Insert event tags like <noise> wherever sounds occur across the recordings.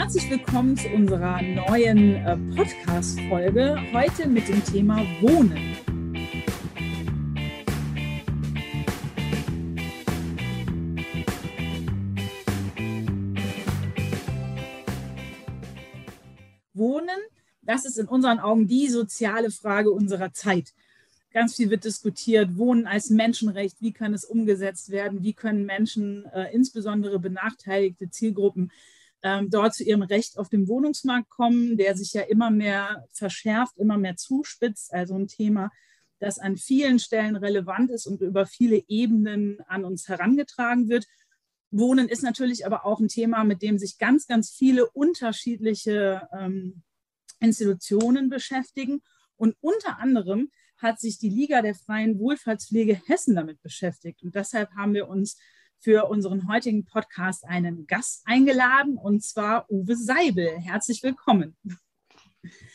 Herzlich willkommen zu unserer neuen äh, Podcast-Folge. Heute mit dem Thema Wohnen. Wohnen, das ist in unseren Augen die soziale Frage unserer Zeit. Ganz viel wird diskutiert, Wohnen als Menschenrecht, wie kann es umgesetzt werden, wie können Menschen, äh, insbesondere benachteiligte Zielgruppen, ähm, dort zu ihrem Recht auf dem Wohnungsmarkt kommen, der sich ja immer mehr verschärft, immer mehr zuspitzt. Also ein Thema, das an vielen Stellen relevant ist und über viele Ebenen an uns herangetragen wird. Wohnen ist natürlich aber auch ein Thema, mit dem sich ganz, ganz viele unterschiedliche ähm, Institutionen beschäftigen. Und unter anderem hat sich die Liga der freien Wohlfahrtspflege Hessen damit beschäftigt. Und deshalb haben wir uns für unseren heutigen Podcast einen Gast eingeladen, und zwar Uwe Seibel. Herzlich willkommen.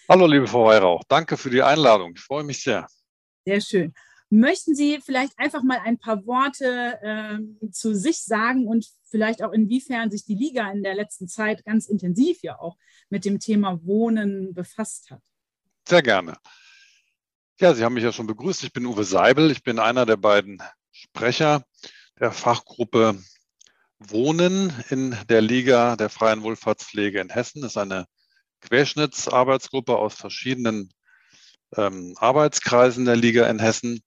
Hallo, liebe Frau Weihrauch. Danke für die Einladung. Ich freue mich sehr. Sehr schön. Möchten Sie vielleicht einfach mal ein paar Worte äh, zu sich sagen und vielleicht auch inwiefern sich die Liga in der letzten Zeit ganz intensiv ja auch mit dem Thema Wohnen befasst hat? Sehr gerne. Ja, Sie haben mich ja schon begrüßt. Ich bin Uwe Seibel. Ich bin einer der beiden Sprecher der Fachgruppe Wohnen in der Liga der freien Wohlfahrtspflege in Hessen. Das ist eine Querschnittsarbeitsgruppe aus verschiedenen ähm, Arbeitskreisen der Liga in Hessen.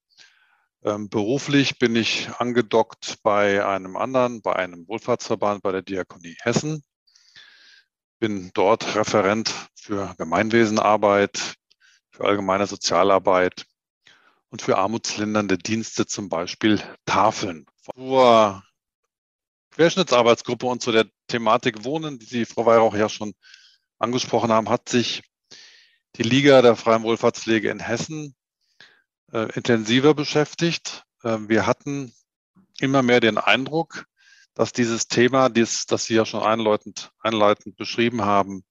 Ähm, beruflich bin ich angedockt bei einem anderen, bei einem Wohlfahrtsverband, bei der Diakonie Hessen. Bin dort Referent für Gemeinwesenarbeit, für allgemeine Sozialarbeit und für armutslindernde Dienste, zum Beispiel Tafeln zur Querschnittsarbeitsgruppe und zu der Thematik Wohnen, die Sie, Frau Weihrauch, ja schon angesprochen haben, hat sich die Liga der freien Wohlfahrtspflege in Hessen äh, intensiver beschäftigt. Äh, wir hatten immer mehr den Eindruck, dass dieses Thema, dies, das Sie ja schon einleitend, einleitend beschrieben haben,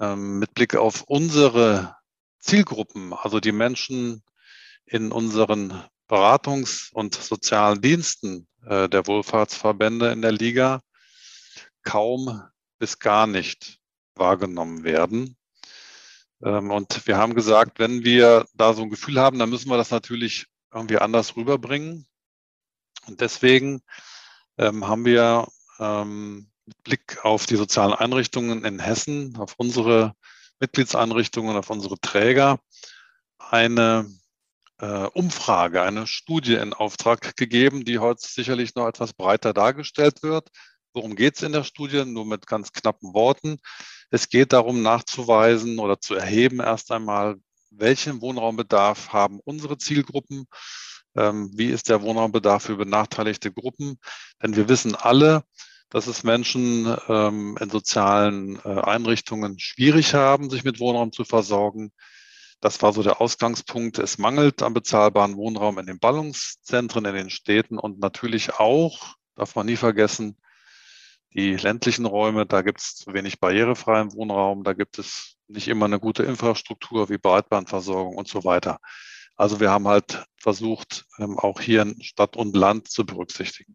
ähm, mit Blick auf unsere Zielgruppen, also die Menschen in unseren Beratungs- und sozialen Diensten äh, der Wohlfahrtsverbände in der Liga kaum bis gar nicht wahrgenommen werden. Ähm, und wir haben gesagt, wenn wir da so ein Gefühl haben, dann müssen wir das natürlich irgendwie anders rüberbringen. Und deswegen ähm, haben wir ähm, mit Blick auf die sozialen Einrichtungen in Hessen, auf unsere Mitgliedseinrichtungen, auf unsere Träger, eine Umfrage, eine Studie in Auftrag gegeben, die heute sicherlich noch etwas breiter dargestellt wird. Worum geht es in der Studie? Nur mit ganz knappen Worten. Es geht darum, nachzuweisen oder zu erheben erst einmal, welchen Wohnraumbedarf haben unsere Zielgruppen, ähm, wie ist der Wohnraumbedarf für benachteiligte Gruppen. Denn wir wissen alle, dass es Menschen ähm, in sozialen äh, Einrichtungen schwierig haben, sich mit Wohnraum zu versorgen. Das war so der Ausgangspunkt. Es mangelt an bezahlbaren Wohnraum in den Ballungszentren, in den Städten und natürlich auch, darf man nie vergessen, die ländlichen Räume. Da gibt es zu wenig barrierefreien Wohnraum, da gibt es nicht immer eine gute Infrastruktur wie Breitbandversorgung und so weiter. Also wir haben halt versucht, ähm, auch hier Stadt und Land zu berücksichtigen.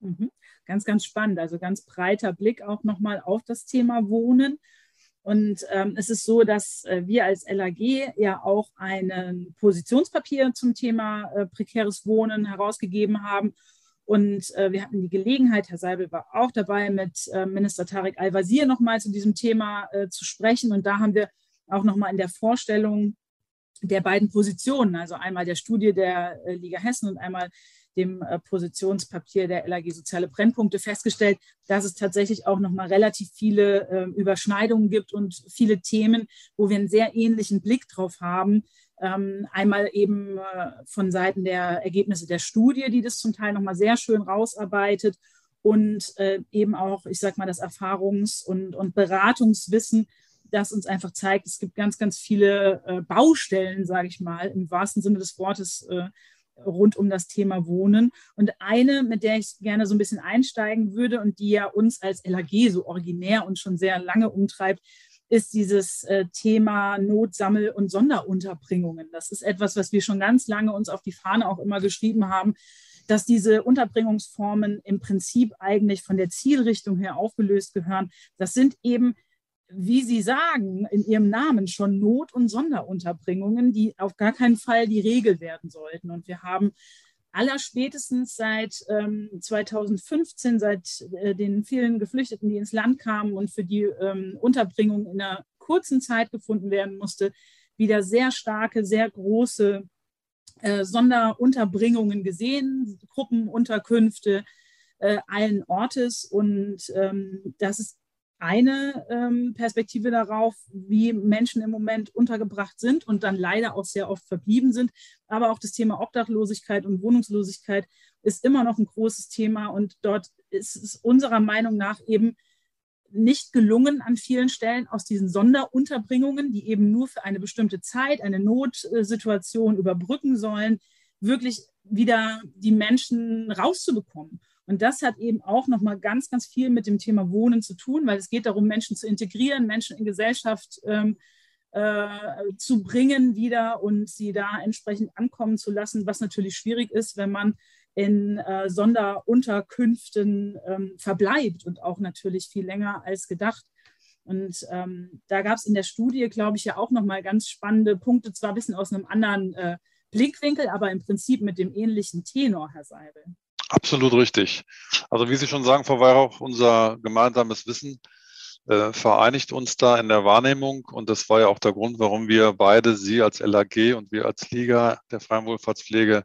Mhm. Ganz, ganz spannend. Also ganz breiter Blick auch nochmal auf das Thema Wohnen. Und ähm, es ist so, dass äh, wir als LAG ja auch ein Positionspapier zum Thema äh, prekäres Wohnen herausgegeben haben. Und äh, wir hatten die Gelegenheit, Herr Seibel war auch dabei, mit äh, Minister Tarek Al-Wazir nochmal zu diesem Thema äh, zu sprechen. Und da haben wir auch nochmal in der Vorstellung der beiden Positionen, also einmal der Studie der äh, Liga Hessen und einmal dem äh, Positionspapier der LAG Soziale Brennpunkte festgestellt, dass es tatsächlich auch noch mal relativ viele äh, Überschneidungen gibt und viele Themen, wo wir einen sehr ähnlichen Blick drauf haben. Ähm, einmal eben äh, von Seiten der Ergebnisse der Studie, die das zum Teil noch mal sehr schön rausarbeitet und äh, eben auch, ich sage mal, das Erfahrungs- und, und Beratungswissen, das uns einfach zeigt, es gibt ganz, ganz viele Baustellen, sage ich mal, im wahrsten Sinne des Wortes, rund um das Thema Wohnen. Und eine, mit der ich gerne so ein bisschen einsteigen würde und die ja uns als LAG so originär und schon sehr lange umtreibt, ist dieses äh, Thema Notsammel- und Sonderunterbringungen. Das ist etwas, was wir schon ganz lange uns auf die Fahne auch immer geschrieben haben, dass diese Unterbringungsformen im Prinzip eigentlich von der Zielrichtung her aufgelöst gehören. Das sind eben wie Sie sagen, in Ihrem Namen schon Not- und Sonderunterbringungen, die auf gar keinen Fall die Regel werden sollten. Und wir haben allerspätestens seit ähm, 2015, seit äh, den vielen Geflüchteten, die ins Land kamen und für die ähm, Unterbringung in einer kurzen Zeit gefunden werden musste, wieder sehr starke, sehr große äh, Sonderunterbringungen gesehen, Gruppenunterkünfte äh, allen Ortes. Und ähm, das ist eine ähm, Perspektive darauf, wie Menschen im Moment untergebracht sind und dann leider auch sehr oft verblieben sind. Aber auch das Thema Obdachlosigkeit und Wohnungslosigkeit ist immer noch ein großes Thema. Und dort ist es unserer Meinung nach eben nicht gelungen, an vielen Stellen aus diesen Sonderunterbringungen, die eben nur für eine bestimmte Zeit, eine Notsituation überbrücken sollen, wirklich wieder die Menschen rauszubekommen. Und das hat eben auch nochmal ganz, ganz viel mit dem Thema Wohnen zu tun, weil es geht darum, Menschen zu integrieren, Menschen in Gesellschaft ähm, äh, zu bringen wieder und sie da entsprechend ankommen zu lassen, was natürlich schwierig ist, wenn man in äh, Sonderunterkünften ähm, verbleibt und auch natürlich viel länger als gedacht. Und ähm, da gab es in der Studie, glaube ich, ja auch nochmal ganz spannende Punkte, zwar ein bisschen aus einem anderen äh, Blickwinkel, aber im Prinzip mit dem ähnlichen Tenor, Herr Seibel. Absolut richtig. Also wie Sie schon sagen, Frau Weihrauch, unser gemeinsames Wissen äh, vereinigt uns da in der Wahrnehmung. Und das war ja auch der Grund, warum wir beide, Sie als LAG und wir als Liga der Freien Wohlfahrtspflege,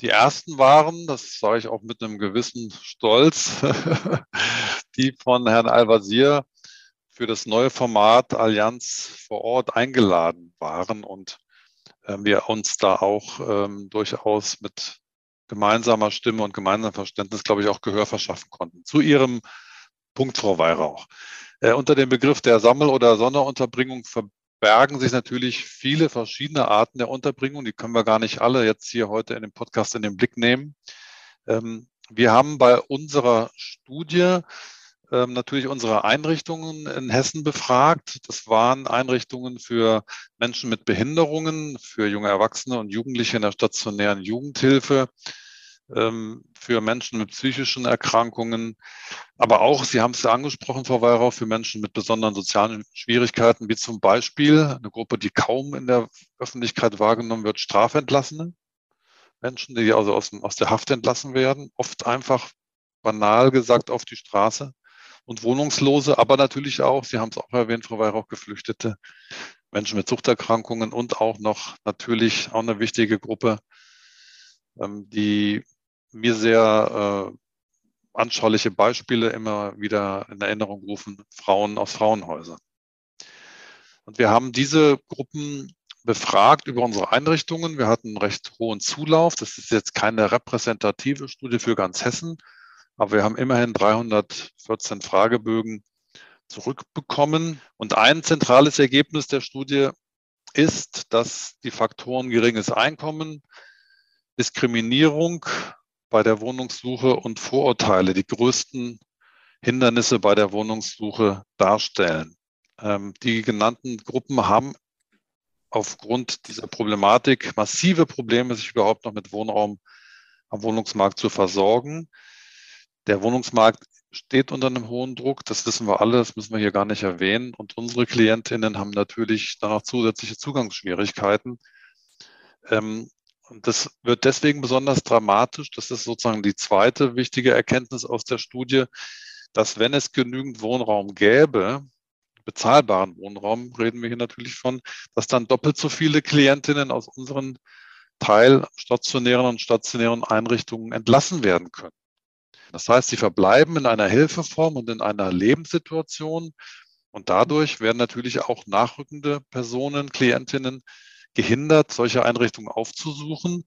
die ersten waren, das sage ich auch mit einem gewissen Stolz, <laughs> die von Herrn Al-Wazir für das neue Format Allianz vor Ort eingeladen waren und äh, wir uns da auch ähm, durchaus mit gemeinsamer Stimme und gemeinsamem Verständnis, glaube ich, auch Gehör verschaffen konnten. Zu Ihrem Punkt, Frau Weihrauch. Äh, unter dem Begriff der Sammel- oder Sonderunterbringung verbergen sich natürlich viele verschiedene Arten der Unterbringung. Die können wir gar nicht alle jetzt hier heute in dem Podcast in den Blick nehmen. Ähm, wir haben bei unserer Studie natürlich unsere Einrichtungen in Hessen befragt. Das waren Einrichtungen für Menschen mit Behinderungen, für junge Erwachsene und Jugendliche in der stationären Jugendhilfe, ähm, für Menschen mit psychischen Erkrankungen, aber auch, Sie haben es ja angesprochen, Frau Weihrauch, für Menschen mit besonderen sozialen Schwierigkeiten, wie zum Beispiel eine Gruppe, die kaum in der Öffentlichkeit wahrgenommen wird, Strafentlassene. Menschen, die also aus, aus der Haft entlassen werden, oft einfach banal gesagt auf die Straße und Wohnungslose, aber natürlich auch, Sie haben es auch erwähnt, Frau Weihrauch, Geflüchtete, Menschen mit Suchterkrankungen und auch noch natürlich auch eine wichtige Gruppe, ähm, die mir sehr äh, anschauliche Beispiele immer wieder in Erinnerung rufen, Frauen aus Frauenhäusern. Und wir haben diese Gruppen befragt über unsere Einrichtungen. Wir hatten einen recht hohen Zulauf. Das ist jetzt keine repräsentative Studie für ganz Hessen, aber wir haben immerhin 314 Fragebögen zurückbekommen. Und ein zentrales Ergebnis der Studie ist, dass die Faktoren geringes Einkommen, Diskriminierung bei der Wohnungssuche und Vorurteile die größten Hindernisse bei der Wohnungssuche darstellen. Ähm, die genannten Gruppen haben aufgrund dieser Problematik massive Probleme, sich überhaupt noch mit Wohnraum am Wohnungsmarkt zu versorgen. Der Wohnungsmarkt steht unter einem hohen Druck, das wissen wir alle, das müssen wir hier gar nicht erwähnen. Und unsere Klientinnen haben natürlich dann auch zusätzliche Zugangsschwierigkeiten. Ähm, und das wird deswegen besonders dramatisch, das ist sozusagen die zweite wichtige Erkenntnis aus der Studie, dass wenn es genügend Wohnraum gäbe, bezahlbaren Wohnraum reden wir hier natürlich von, dass dann doppelt so viele Klientinnen aus unseren teilstationären und stationären Einrichtungen entlassen werden können. Das heißt, sie verbleiben in einer Hilfeform und in einer Lebenssituation und dadurch werden natürlich auch nachrückende Personen, Klientinnen gehindert, solche Einrichtungen aufzusuchen.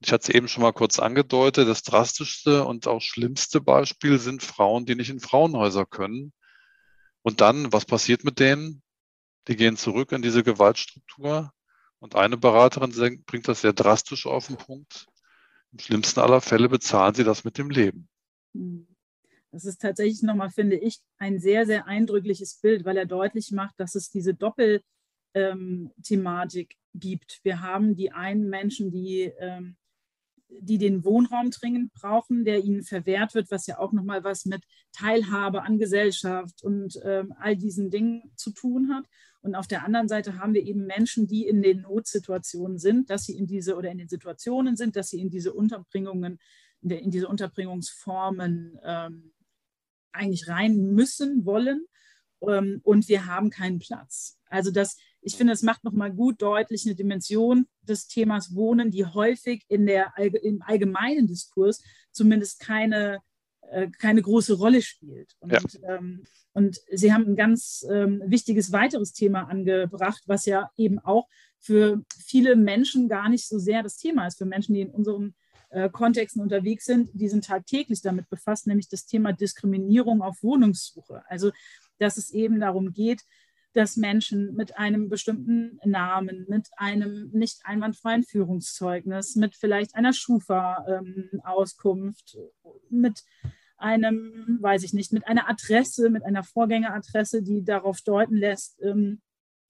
Ich hatte es eben schon mal kurz angedeutet, das drastischste und auch schlimmste Beispiel sind Frauen, die nicht in Frauenhäuser können. Und dann, was passiert mit denen? Die gehen zurück in diese Gewaltstruktur. Und eine Beraterin bringt das sehr drastisch auf den Punkt. Im schlimmsten aller Fälle bezahlen sie das mit dem Leben. Hm. Das ist tatsächlich nochmal, finde ich, ein sehr, sehr eindrückliches Bild, weil er deutlich macht, dass es diese Doppelthematik ähm, gibt. Wir haben die einen Menschen, die ähm, die den Wohnraum dringend brauchen, der ihnen verwehrt wird, was ja auch nochmal was mit Teilhabe an Gesellschaft und ähm, all diesen Dingen zu tun hat. Und auf der anderen Seite haben wir eben Menschen, die in den Notsituationen sind, dass sie in diese oder in den Situationen sind, dass sie in diese Unterbringungen, in, der, in diese Unterbringungsformen ähm, eigentlich rein müssen, wollen. Ähm, und wir haben keinen Platz. Also das, ich finde, es macht nochmal gut deutlich eine Dimension des Themas Wohnen, die häufig in der, im allgemeinen Diskurs zumindest keine, äh, keine große Rolle spielt. Und, ja. ähm, und Sie haben ein ganz ähm, wichtiges weiteres Thema angebracht, was ja eben auch für viele Menschen gar nicht so sehr das Thema ist, für Menschen, die in unseren äh, Kontexten unterwegs sind, die sind tagtäglich damit befasst, nämlich das Thema Diskriminierung auf Wohnungssuche. Also, dass es eben darum geht, dass Menschen mit einem bestimmten Namen, mit einem nicht einwandfreien Führungszeugnis, mit vielleicht einer Schufa-Auskunft, ähm, mit einem, weiß ich nicht, mit einer Adresse, mit einer Vorgängeradresse, die darauf deuten lässt, ähm,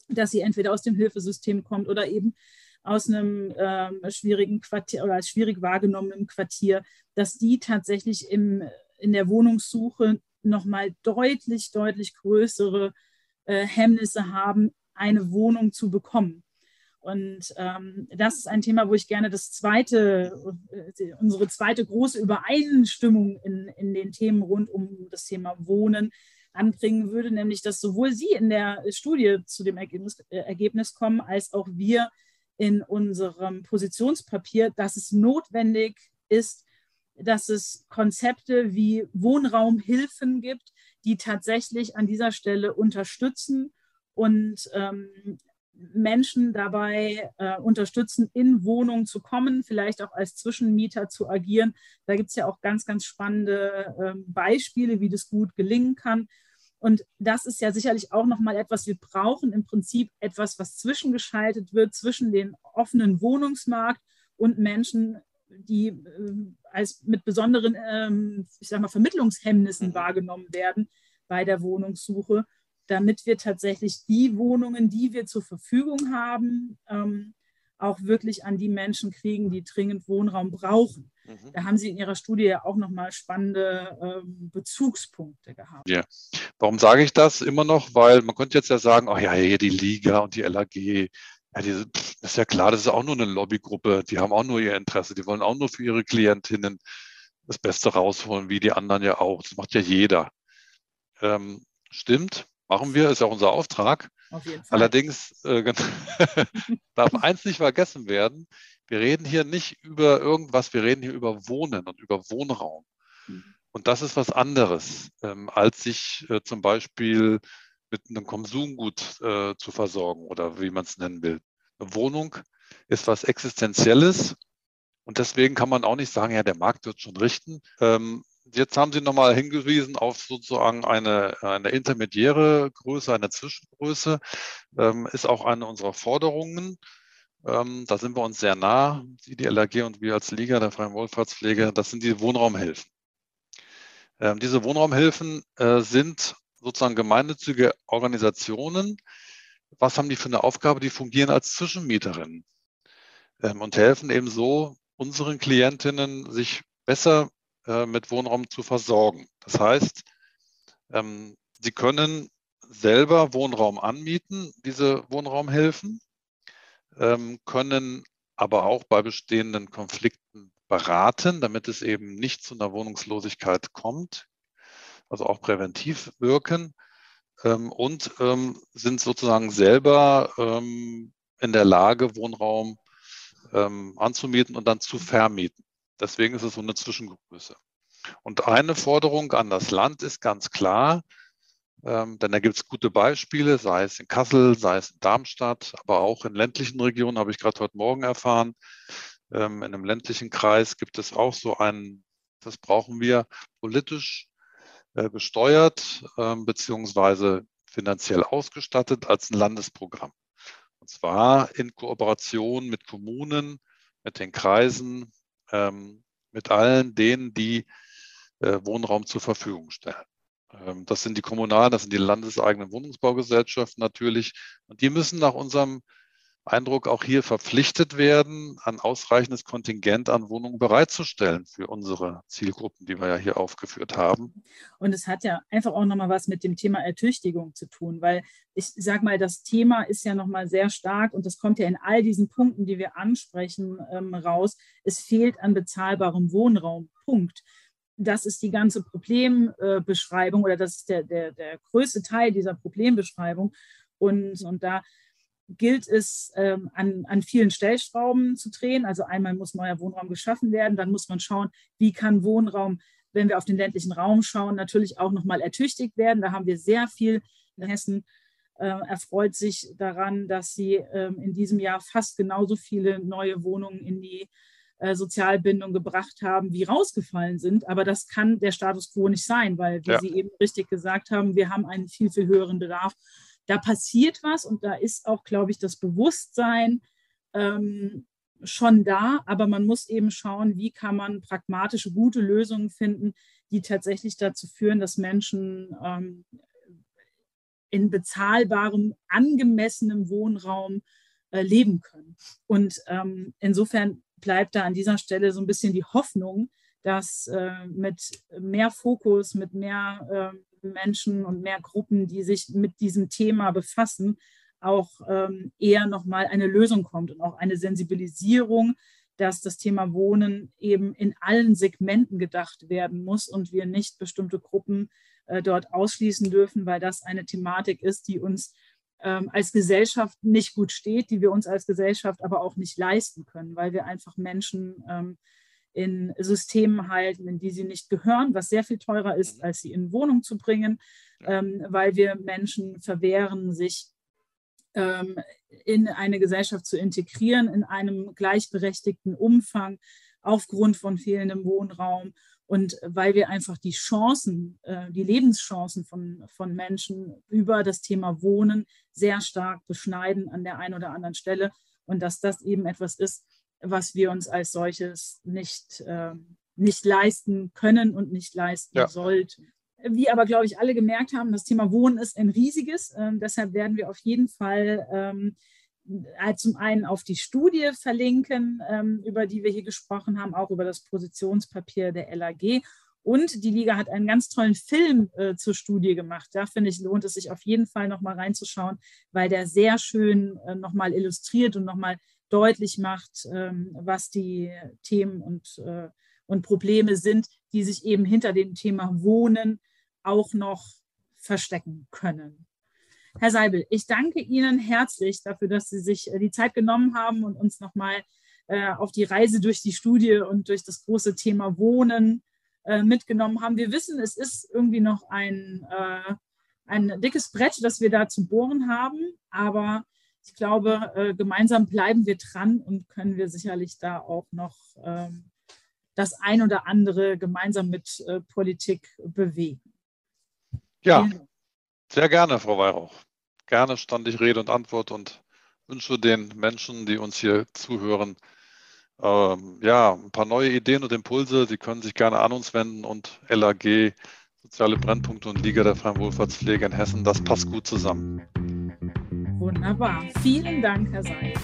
dass sie entweder aus dem Hilfesystem kommt oder eben aus einem ähm, schwierigen Quartier oder als schwierig wahrgenommenen Quartier, dass die tatsächlich im, in der Wohnungssuche nochmal deutlich, deutlich größere äh, Hemmnisse haben, eine Wohnung zu bekommen. Und ähm, das ist ein Thema, wo ich gerne das zweite, äh, unsere zweite große Übereinstimmung in, in den Themen rund um das Thema Wohnen anbringen würde, nämlich dass sowohl Sie in der Studie zu dem Ergebnis, äh, Ergebnis kommen, als auch wir in unserem Positionspapier, dass es notwendig ist, dass es Konzepte wie Wohnraumhilfen gibt, die tatsächlich an dieser Stelle unterstützen und ähm, Menschen dabei äh, unterstützen, in Wohnungen zu kommen, vielleicht auch als Zwischenmieter zu agieren. Da gibt es ja auch ganz, ganz spannende äh, Beispiele, wie das gut gelingen kann. Und das ist ja sicherlich auch nochmal etwas, wir brauchen im Prinzip etwas, was zwischengeschaltet wird zwischen den offenen Wohnungsmarkt und Menschen, die äh, als mit besonderen, ähm, ich sag mal, Vermittlungshemmnissen mhm. wahrgenommen werden bei der Wohnungssuche, damit wir tatsächlich die Wohnungen, die wir zur Verfügung haben, ähm, auch wirklich an die Menschen kriegen, die dringend Wohnraum brauchen. Mhm. Da haben Sie in Ihrer Studie ja auch nochmal spannende ähm, Bezugspunkte gehabt. Ja, warum sage ich das immer noch? Weil man könnte jetzt ja sagen, oh ja, hier die Liga und die LAG, ja, diese, das ist ja klar, das ist auch nur eine Lobbygruppe. Die haben auch nur ihr Interesse. Die wollen auch nur für ihre Klientinnen das Beste rausholen, wie die anderen ja auch. Das macht ja jeder. Ähm, stimmt, machen wir, ist ja unser Auftrag. Allerdings äh, <laughs> darf eins nicht vergessen werden. Wir reden hier nicht über irgendwas, wir reden hier über Wohnen und über Wohnraum. Mhm. Und das ist was anderes, ähm, als sich äh, zum Beispiel mit einem Konsumgut äh, zu versorgen oder wie man es nennen will. Eine Wohnung ist was Existenzielles und deswegen kann man auch nicht sagen, ja, der Markt wird schon richten. Ähm, jetzt haben Sie nochmal hingewiesen auf sozusagen eine, eine intermediäre Größe, eine Zwischengröße, ähm, ist auch eine unserer Forderungen. Ähm, da sind wir uns sehr nah, Sie, die LAG und wir als Liga der Freien Wohlfahrtspflege, das sind die Wohnraumhilfen. Ähm, diese Wohnraumhilfen äh, sind sozusagen gemeinnützige Organisationen. Was haben die für eine Aufgabe? Die fungieren als Zwischenmieterinnen ähm, und helfen eben so unseren Klientinnen, sich besser äh, mit Wohnraum zu versorgen. Das heißt, ähm, sie können selber Wohnraum anmieten, diese Wohnraumhilfen, ähm, können aber auch bei bestehenden Konflikten beraten, damit es eben nicht zu einer Wohnungslosigkeit kommt also auch präventiv wirken ähm, und ähm, sind sozusagen selber ähm, in der Lage, Wohnraum ähm, anzumieten und dann zu vermieten. Deswegen ist es so eine Zwischengröße. Und eine Forderung an das Land ist ganz klar, ähm, denn da gibt es gute Beispiele, sei es in Kassel, sei es in Darmstadt, aber auch in ländlichen Regionen, habe ich gerade heute Morgen erfahren. Ähm, in einem ländlichen Kreis gibt es auch so einen, das brauchen wir politisch äh, gesteuert ähm, beziehungsweise finanziell ausgestattet als ein Landesprogramm. Und zwar in Kooperation mit Kommunen, mit den Kreisen, ähm, mit allen denen, die äh, Wohnraum zur Verfügung stellen. Ähm, das sind die kommunalen, das sind die landeseigenen Wohnungsbaugesellschaften natürlich. Und die müssen nach unserem Eindruck, auch hier verpflichtet werden, ein ausreichendes Kontingent an Wohnungen bereitzustellen für unsere Zielgruppen, die wir ja hier aufgeführt haben. Und es hat ja einfach auch nochmal was mit dem Thema Ertüchtigung zu tun, weil ich sage mal, das Thema ist ja nochmal sehr stark und das kommt ja in all diesen Punkten, die wir ansprechen, ähm, raus. Es fehlt an bezahlbarem Wohnraum. Punkt das ist die ganze Problembeschreibung oder das ist der, der, der größte Teil dieser Problembeschreibung. Und, und da gilt es, ähm, an, an vielen Stellschrauben zu drehen. Also einmal muss neuer Wohnraum geschaffen werden, dann muss man schauen, wie kann Wohnraum, wenn wir auf den ländlichen Raum schauen, natürlich auch nochmal ertüchtigt werden. Da haben wir sehr viel in Hessen äh, erfreut sich daran, dass sie ähm, in diesem Jahr fast genauso viele neue Wohnungen in die äh, Sozialbindung gebracht haben, wie rausgefallen sind. Aber das kann der Status quo nicht sein, weil, wie ja. Sie eben richtig gesagt haben, wir haben einen viel, viel höheren Bedarf da passiert was und da ist auch, glaube ich, das Bewusstsein ähm, schon da, aber man muss eben schauen, wie kann man pragmatische, gute Lösungen finden, die tatsächlich dazu führen, dass Menschen ähm, in bezahlbarem, angemessenem Wohnraum äh, leben können. Und ähm, insofern bleibt da an dieser Stelle so ein bisschen die Hoffnung, dass äh, mit mehr Fokus, mit mehr äh, Menschen und mehr Gruppen, die sich mit diesem Thema befassen, auch ähm, eher nochmal eine Lösung kommt und auch eine Sensibilisierung, dass das Thema Wohnen eben in allen Segmenten gedacht werden muss und wir nicht bestimmte Gruppen äh, dort ausschließen dürfen, weil das eine Thematik ist, die uns ähm, als Gesellschaft nicht gut steht, die wir uns als Gesellschaft aber auch nicht leisten können, weil wir einfach Menschen ähm, in Systemen halten, in die sie nicht gehören, was sehr viel teurer ist, mhm. als sie in Wohnung zu bringen, ähm, weil wir Menschen verwehren, sich ähm, in eine Gesellschaft zu integrieren, in einem gleichberechtigten Umfang aufgrund von fehlendem Wohnraum und weil wir einfach die Chancen, äh, die Lebenschancen von, von Menschen über das Thema Wohnen sehr stark beschneiden an der einen oder anderen Stelle und dass das eben etwas ist, was wir uns als solches nicht, äh, nicht leisten können und nicht leisten ja. sollten. Wie aber, glaube ich, alle gemerkt haben, das Thema Wohnen ist ein riesiges. Äh, deshalb werden wir auf jeden Fall ähm, äh, zum einen auf die Studie verlinken, ähm, über die wir hier gesprochen haben, auch über das Positionspapier der LAG. Und die Liga hat einen ganz tollen Film äh, zur Studie gemacht. Da finde ich, lohnt es sich auf jeden Fall nochmal reinzuschauen, weil der sehr schön äh, nochmal illustriert und nochmal deutlich macht, ähm, was die Themen und, äh, und Probleme sind, die sich eben hinter dem Thema Wohnen auch noch verstecken können. Herr Seibel, ich danke Ihnen herzlich dafür, dass Sie sich äh, die Zeit genommen haben und uns nochmal äh, auf die Reise durch die Studie und durch das große Thema Wohnen mitgenommen haben. Wir wissen, es ist irgendwie noch ein, ein dickes Brett, das wir da zu bohren haben, aber ich glaube, äh, gemeinsam bleiben wir dran und können wir sicherlich da auch noch ähm, das ein oder andere gemeinsam mit äh, Politik bewegen. Ja, sehr gerne, Frau Weihrauch. Gerne stand ich Rede und Antwort und wünsche den Menschen, die uns hier zuhören, ähm, ja, ein paar neue Ideen und Impulse. Sie können sich gerne an uns wenden und LAG, Soziale Brennpunkte und Liga der Freien Wohlfahrtspflege in Hessen, das passt gut zusammen. Wunderbar. Vielen Dank, Herr Seid.